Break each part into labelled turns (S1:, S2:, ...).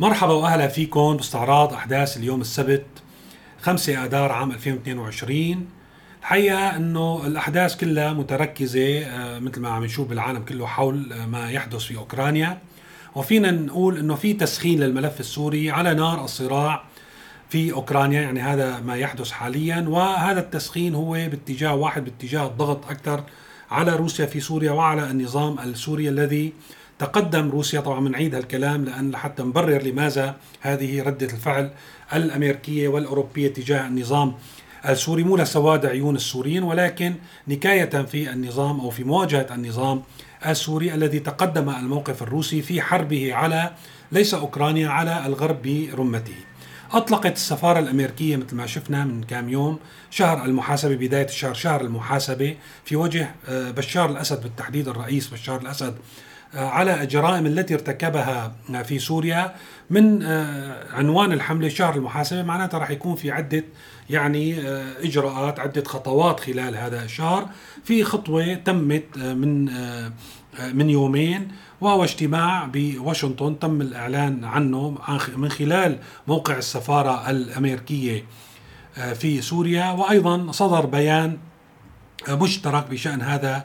S1: مرحبا وأهلا فيكم باستعراض أحداث اليوم السبت 5 آذار عام 2022 الحقيقة إنه الأحداث كلها متركزة آه، مثل ما عم نشوف بالعالم كله حول آه، ما يحدث في أوكرانيا. وفينا نقول إنه في تسخين للملف السوري على نار الصراع في أوكرانيا يعني هذا ما يحدث حاليا. وهذا التسخين هو باتجاه واحد باتجاه الضغط أكثر على روسيا في سوريا وعلى النظام السوري الذي تقدم روسيا طبعا بنعيد هالكلام لأن لحتى نبرر لماذا هذه ردة الفعل الأمريكية والأوروبية تجاه النظام السوري مو لسواد عيون السوريين ولكن نكاية في النظام أو في مواجهة النظام السوري الذي تقدم الموقف الروسي في حربه على ليس أوكرانيا على الغرب برمته. أطلقت السفارة الأمريكية مثل ما شفنا من كام يوم شهر المحاسبة بداية الشهر شهر المحاسبة في وجه آه، بشار الأسد بالتحديد الرئيس بشار الأسد على الجرائم التي ارتكبها في سوريا من آه، عنوان الحمله شهر المحاسبة معناتها راح يكون في عدة يعني إجراءات عدة خطوات خلال هذا الشهر. في خطوة تمت من من يومين وهو اجتماع بواشنطن تم الإعلان عنه من خلال موقع السفارة الأمريكية آه، في سوريا. وأيضا صدر بيان مشترك بشأن هذا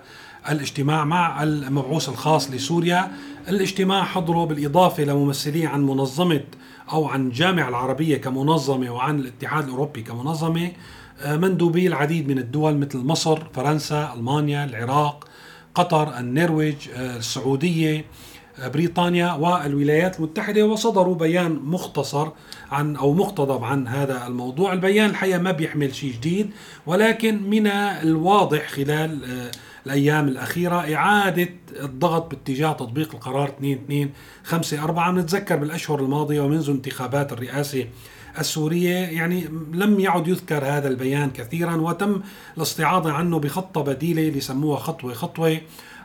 S1: الاجتماع مع المبعوث الخاص لسوريا. الاجتماع حضره بالإضافة لممثلين عن منظمة أو عن الجامعة العربية كمنظمة وعن الاتحاد الأوروبي كمنظمة. آه، مندوبي العديد من الدول مثل مصر فرنسا ألمانيا العراق قطر النرويج آه، السعودية آه، بريطانيا والولايات المتحدة. وصدروا بيان مختصر عن أو مقتضب عن هذا الموضوع. البيان الحقيقة ما بيحمل شيء جديد ولكن من الواضح خلال الأيام الأخيرة إعادة الضغط باتجاه تطبيق القرار 2254 نتذكر بالأشهر الماضية ومنذ انتخابات الرئاسة السورية يعني لم يعد يذكر هذا البيان كثيرا وتم الاستعاضة عنه بخطة بديلة اللي سموها خطوة خطوة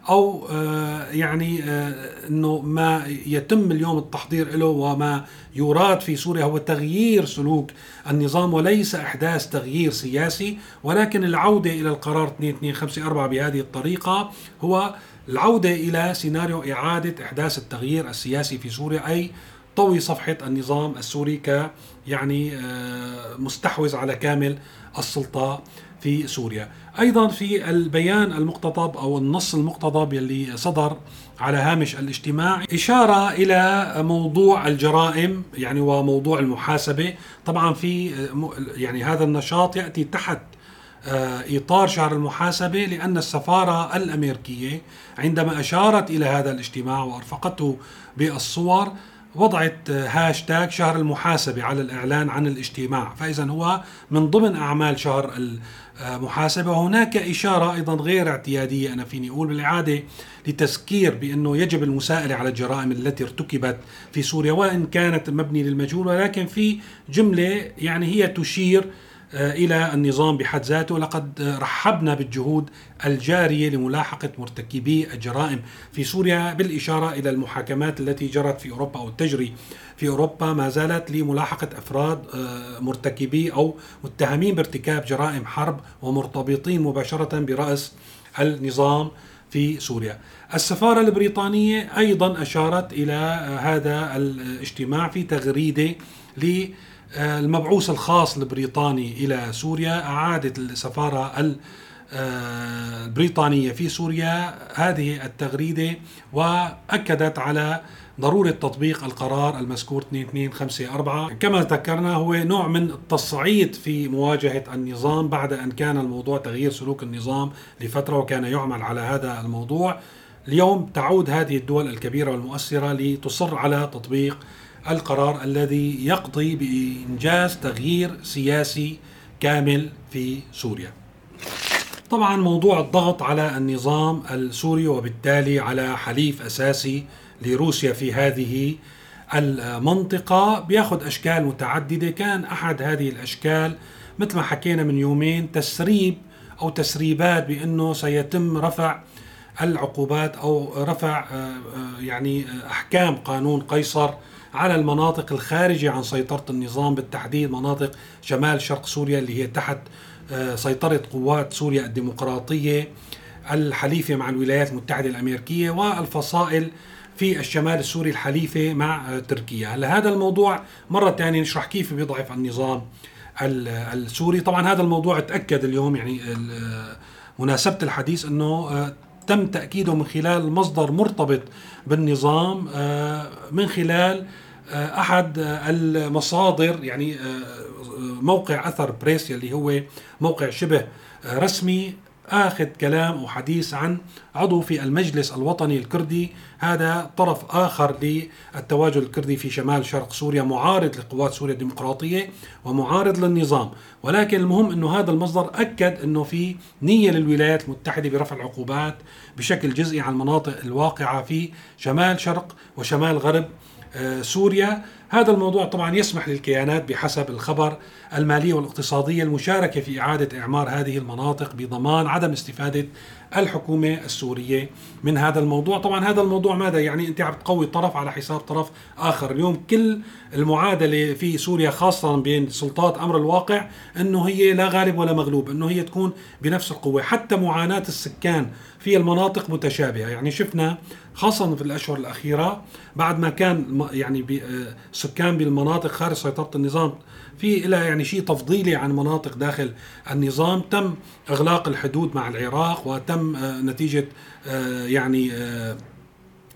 S1: أو آه، يعني آه، إنه ما يتم اليوم التحضير له وما يراد في سوريا هو تغيير سلوك النظام وليس إحداث تغيير سياسي ولكن العودة إلى القرار 2254 بهذه الطريقة هو العودة إلى سيناريو إعادة إحداث التغيير السياسي في سوريا أي طوي صفحة النظام السوري ك يعني آه، مستحوذ على كامل السلطة في سوريا. أيضا في البيان المقتضب أو النص المقتضب يلي صدر على هامش الاجتماع إشارة إلى موضوع الجرائم يعني وموضوع المحاسبة. طبعا في آه، يعني هذا النشاط يأتي تحت آه، إطار شهر المحاسبة لأن السفارة الأمريكية عندما أشارت إلى هذا الاجتماع وأرفقته بالصور وضعت هاشتاج شهر المحاسبة على الإعلان عن الاجتماع فإذا هو من ضمن أعمال شهر المحاسبة. وهناك إشارة أيضا غير اعتيادية أنا فيني أقول بالإعادة لتذكير بأنه يجب المساءلة على الجرائم التي ارتكبت في سوريا وإن كانت مبني للمجهول ولكن في جملة يعني هي تشير إلى النظام بحد ذاته لقد رحبنا بالجهود الجارية لملاحقة مرتكبي الجرائم في سوريا بالإشارة إلى المحاكمات التي جرت في أوروبا أو تجري في أوروبا ما زالت لملاحقة أفراد آه، مرتكبي أو متهمين بارتكاب جرائم حرب ومرتبطين مباشرة برأس النظام في سوريا. السفارة البريطانية أيضا أشارت إلى هذا الاجتماع في تغريدة ل آه، المبعوث الخاص البريطاني إلى سوريا أعادت السفارة آه، البريطانية في سوريا هذه التغريدة وأكدت على ضرورة تطبيق القرار المذكور 2254 كما ذكرنا هو نوع من التصعيد في مواجهة النظام بعد أن كان الموضوع تغيير سلوك النظام لفترة وكان يعمل على هذا الموضوع. اليوم تعود هذه الدول الكبيرة والمؤثرة لتصر على تطبيق القرار الذي يقضي بإنجاز تغيير سياسي كامل في سوريا. طبعا موضوع الضغط على النظام السوري وبالتالي على حليف أساسي لروسيا في هذه المنطقة بياخذ أشكال متعددة كان أحد هذه الأشكال مثل ما حكينا من يومين تسريب أو تسريبات بأنه سيتم رفع العقوبات أو رفع آه، آه، يعني أحكام قانون قيصر على المناطق الخارجة عن سيطرة النظام بالتحديد مناطق شمال شرق سوريا اللي هي تحت آه، سيطرة قوات سوريا الديمقراطية الحليفة مع الولايات المتحدة الأمريكية والفصائل في الشمال السوري الحليفة مع تركيا. هلا هذا الموضوع مرة ثانية نشرح كيف بيضعف النظام السوري. طبعا هذا الموضوع تأكد اليوم يعني مناسبة الحديث أنه تم تأكيده من خلال مصدر مرتبط بالنظام من خلال أحد المصادر يعني موقع أثر بريس اللي هو موقع شبه رسمي اخذ كلام وحديث عن عضو في المجلس الوطني الكردي. هذا طرف آخر للتواجد الكردي في شمال شرق سوريا معارض لقوات سوريا الديمقراطية ومعارض للنظام. ولكن المهم إنه هذا المصدر أكد إنه في نية للولايات المتحدة برفع العقوبات بشكل جزئي على المناطق الواقعة في شمال شرق وشمال غرب آه، سوريا. هذا الموضوع طبعا يسمح للكيانات بحسب الخبر المالية والاقتصادية المشاركة في إعادة إعمار هذه المناطق بضمان عدم استفادة الحكومة السورية من هذا الموضوع. طبعا هذا الموضوع ماذا يعني؟ أنت عم تقوي طرف على حساب طرف آخر. اليوم كل المعادلة في سوريا خاصة بين سلطات أمر الواقع أنه هي لا غالب ولا مغلوب أنه هي تكون بنفس القوة. حتى معاناة السكان في المناطق متشابهة. يعني شفنا خاصة في الأشهر الأخيرة بعد ما كان يعني آه، سكان بالمناطق خارج سيطرة النظام. في لها يعني شيء تفضيلي عن مناطق داخل النظام. تم إغلاق الحدود مع العراق وتم آه، نتيجة آه، يعني آه،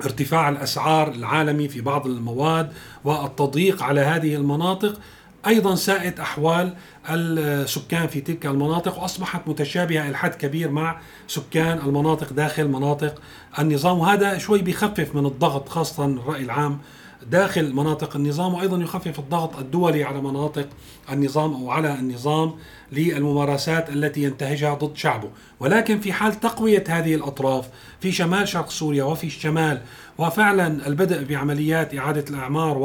S1: ارتفاع الأسعار العالمي في بعض المواد والتضييق على هذه المناطق. أيضا ساءت أحوال السكان في تلك المناطق وأصبحت متشابهة إلى حد كبير مع سكان المناطق داخل مناطق النظام. وهذا شوي بيخفف من الضغط خاصة الرأي العام داخل مناطق النظام وأيضا يخفف الضغط الدولي على مناطق النظام أو على النظام. للممارسات التي ينتهجها ضد شعبه، ولكن في حال تقوية هذه الأطراف في شمال شرق سوريا وفي الشمال وفعلا البدء بعمليات إعادة الأعمار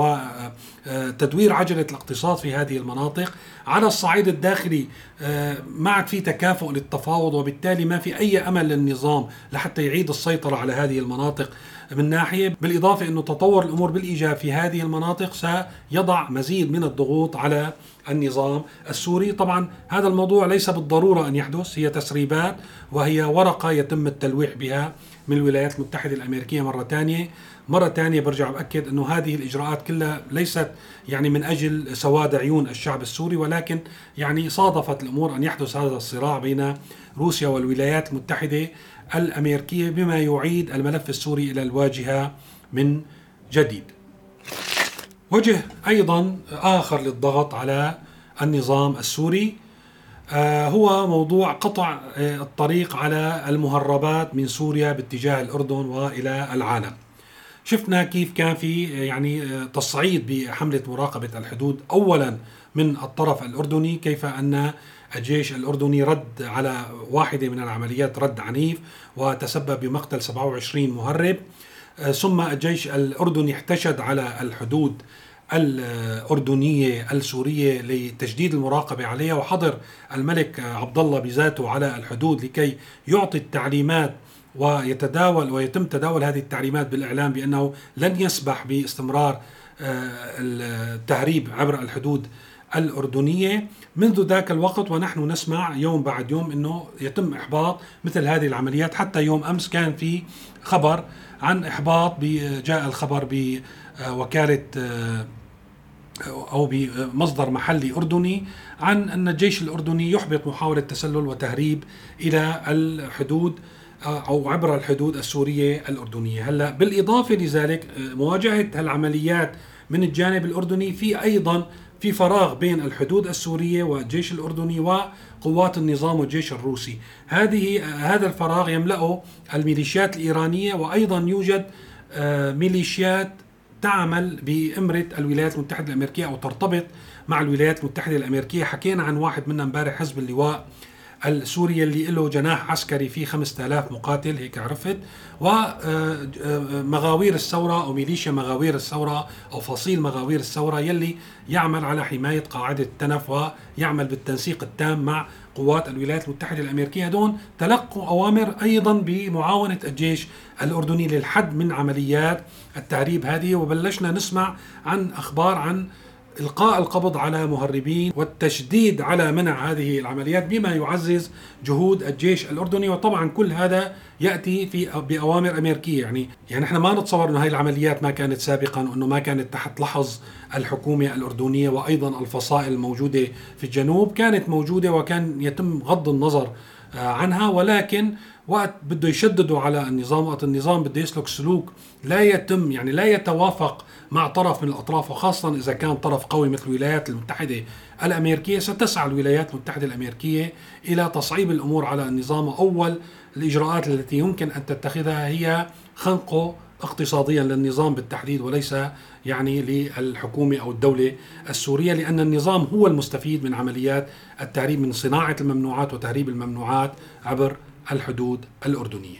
S1: وتدوير عجلة الاقتصاد في هذه المناطق على الصعيد الداخلي آه، ما عاد في تكافؤ للتفاوض وبالتالي ما في أي أمل للنظام لحتى يعيد السيطرة على هذه المناطق. من ناحية بالإضافة إنه تطور الأمور بالإيجاب في هذه المناطق سيضع مزيد من الضغوط على النظام السوري طبعا هذا الموضوع ليس بالضرورة أن يحدث هي تسريبات وهي ورقة يتم التلويح بها من الولايات المتحدة الأمريكية مرة ثانية مرة ثانية برجع بأكد أنه هذه الإجراءات كلها ليست يعني من أجل سواد عيون الشعب السوري ولكن يعني صادفت الأمور أن يحدث هذا الصراع بين روسيا والولايات المتحدة الأمريكية بما يعيد الملف السوري إلى الواجهة من جديد. وجه أيضا آخر للضغط على النظام السوري آه، هو موضوع قطع آه، الطريق على المهربات من سوريا باتجاه الأردن وإلى العالم. شفنا كيف كان في آه، يعني تصعيد بحملة مراقبة الحدود اولا من الطرف الأردني كيف أن الجيش الأردني رد على واحدة من العمليات رد عنيف وتسبب بمقتل 27 مهرب ثم الجيش الأردني احتشد على الحدود الأردنية السورية لتجديد المراقبة عليها وحضر الملك عبد الله بذاته على الحدود لكي يعطي التعليمات ويتداول ويتم تداول هذه التعليمات بالإعلام بأنه لن يسبح باستمرار آه، التهريب عبر الحدود الأردنية. منذ ذاك الوقت ونحن نسمع يوم بعد يوم أنه يتم إحباط مثل هذه العمليات. حتى يوم أمس كان في خبر عن إحباط جاء الخبر بوكالة أو بمصدر محلي أردني عن أن الجيش الأردني يحبط محاولة تسلل وتهريب إلى الحدود أو عبر الحدود السورية الأردنية. هلأ بالإضافة لذلك مواجهة هالعمليات من الجانب الأردني في أيضا في فراغ بين الحدود السورية والجيش الأردني وقوات النظام والجيش الروسي. هذه هذا الفراغ يملأه الميليشيات الإيرانية وأيضا يوجد آه، ميليشيات تعمل بإمرة الولايات المتحدة الأمريكية أو ترتبط مع الولايات المتحدة الأمريكية. حكينا عن واحد منها امبارح حزب اللواء السوري اللي له جناح عسكري فيه 5000 مقاتل هيك عرفت؟ ومغاوير الثورة أو ميليشيا مغاوير الثورة أو فصيل مغاوير الثورة يلي يعمل على حماية قاعدة التنف ويعمل بالتنسيق التام مع قوات الولايات المتحدة الأمريكية. دون تلقوا أوامر أيضا بمعاونة الجيش الأردني للحد من عمليات التهريب هذه. وبلشنا نسمع عن أخبار عن إلقاء القبض على مهربين والتشديد على منع هذه العمليات بما يعزز جهود الجيش الأردني. وطبعا كل هذا يأتي في بأوامر أمريكية. يعني يعني إحنا ما نتصور أنه هذه العمليات ما كانت سابقا وأنه ما كانت تحت لحظ الحكومة الأردنية وأيضا الفصائل الموجودة في الجنوب. كانت موجودة وكان يتم غض النظر عنها ولكن وقت بده يشددوا على النظام وقت النظام بده يسلك سلوك لا يتم يعني لا يتوافق مع طرف من الأطراف وخاصه إذا كان طرف قوي مثل الولايات المتحدة الأمريكية. ستسعى الولايات المتحدة الأمريكية إلى تصعيب الأمور على النظام. أول الإجراءات التي يمكن أن تتخذها هي خنقه اقتصاديا للنظام بالتحديد وليس يعني للحكومة أو الدولة السورية لأن النظام هو المستفيد من عمليات التهريب من صناعة الممنوعات وتهريب الممنوعات عبر الحدود الأردنية.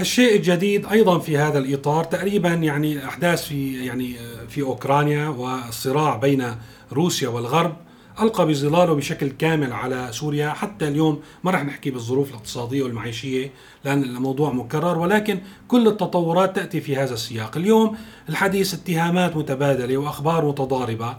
S1: الشيء الجديد أيضا في هذا الإطار تقريبا يعني أحداث في يعني في أوكرانيا والصراع بين روسيا والغرب ألقى بظلاله بشكل كامل على سوريا. حتى اليوم ما رح نحكي بالظروف الاقتصادية والمعيشية لأن الموضوع مكرر ولكن كل التطورات تأتي في هذا السياق. اليوم الحديث اتهامات متبادلة وأخبار متضاربة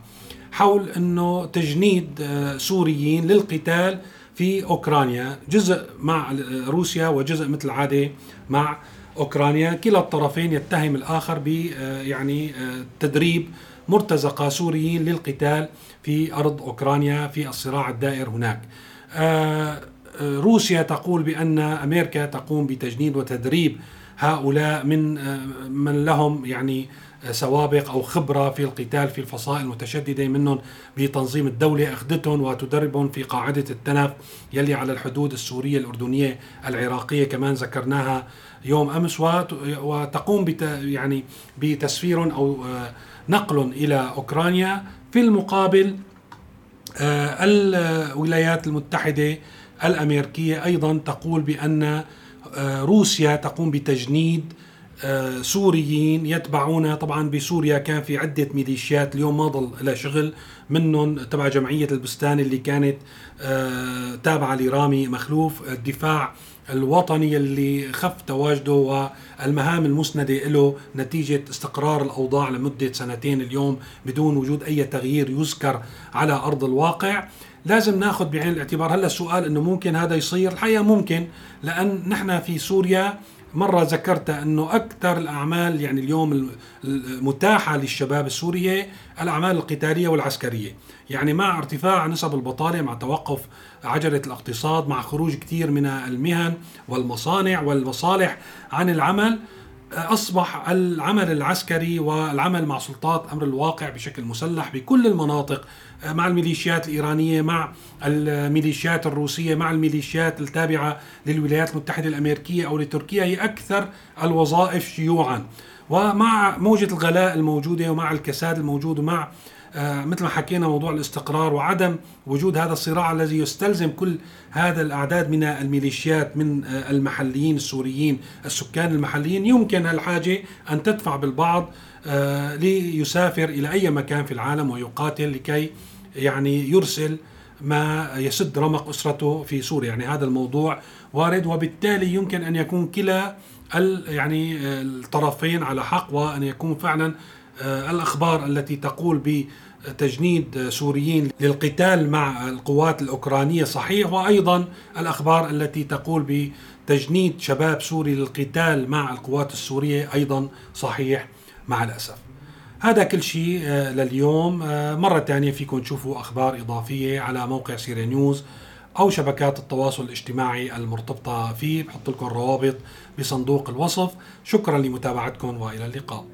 S1: حول إنه تجنيد آه، سوريين للقتال في أوكرانيا. جزء مع روسيا وجزء مثل العادة مع أوكرانيا. كلا الطرفين يتهم الآخر ب آه، يعني آه، تدريب مرتزقة سوريين للقتال في أرض أوكرانيا في الصراع الدائر هناك. آه، روسيا تقول بأن أمريكا تقوم بتجنيد وتدريب هؤلاء من من لهم يعني سوابق أو خبرة في القتال في الفصائل المتشددة منهم بتنظيم الدولة أخذتهم وتدربهم في قاعدة التنف يلي على الحدود السورية الأردنية العراقية كمان ذكرناها يوم أمس وتقوم بت يعني بتسفير أو آه، نقل إلى أوكرانيا في المقابل آه، الولايات المتحدة الأمريكية أيضا تقول بأن آه، روسيا تقوم بتجنيد آه، سوريين يتبعون. طبعا بسوريا كان في عدة ميليشيات اليوم ما ضل لها شغل منهم تبع جمعية البستان اللي كانت تابعة لرامي مخلوف. الدفاع الوطني اللي خف تواجده والمهام المسندة له نتيجة استقرار الأوضاع لمدة سنتين اليوم بدون وجود أي تغيير يذكر على أرض الواقع. لازم ناخذ بعين الاعتبار. هلا السؤال إنه ممكن هذا يصير؟ الحقيقة ممكن لأن نحن في سوريا مرة ذكرت أنه أكثر الأعمال يعني اليوم المتاحة للشباب السورية الأعمال القتالية والعسكرية. يعني مع ارتفاع نسب البطالة مع توقف عجلة الاقتصاد مع خروج كثير من المهن والمصانع والمصالح عن العمل أصبح العمل العسكري والعمل مع سلطات أمر الواقع بشكل مسلح بكل المناطق مع الميليشيات الإيرانية مع الميليشيات الروسية مع الميليشيات التابعة للولايات المتحدة الأمريكية أو لتركيا هي أكثر الوظائف شيوعا. ومع موجة الغلاء الموجودة ومع الكساد الموجود ومع آه، مثل ما حكينا موضوع الاستقرار وعدم وجود هذا الصراع الذي يستلزم كل هذا الأعداد من الميليشيات من آه، المحليين السوريين السكان المحليين. يمكن الحاجة أن تدفع بالبعض آه، ليسافر إلى أي مكان في العالم ويقاتل لكي يعني يرسل ما يسد رمق أسرته في سوريا. يعني هذا الموضوع وارد وبالتالي يمكن أن يكون كلا يعني الطرفين على حق وأن يكون فعلا الأخبار التي تقول ب تجنيد سوريين للقتال مع القوات الأوكرانية. صحيح. وأيضا الأخبار التي تقول بتجنيد شباب سوري للقتال مع القوات السورية أيضا صحيح مع الأسف. هذا كل شيء آه، لليوم. آه، مرة ثانية فيكم تشوفوا أخبار إضافية على موقع سيريا نيوز أو شبكات التواصل الاجتماعي المرتبطة فيه. بحط لكم الروابط بصندوق الوصف. شكرا لمتابعتكم وإلى اللقاء.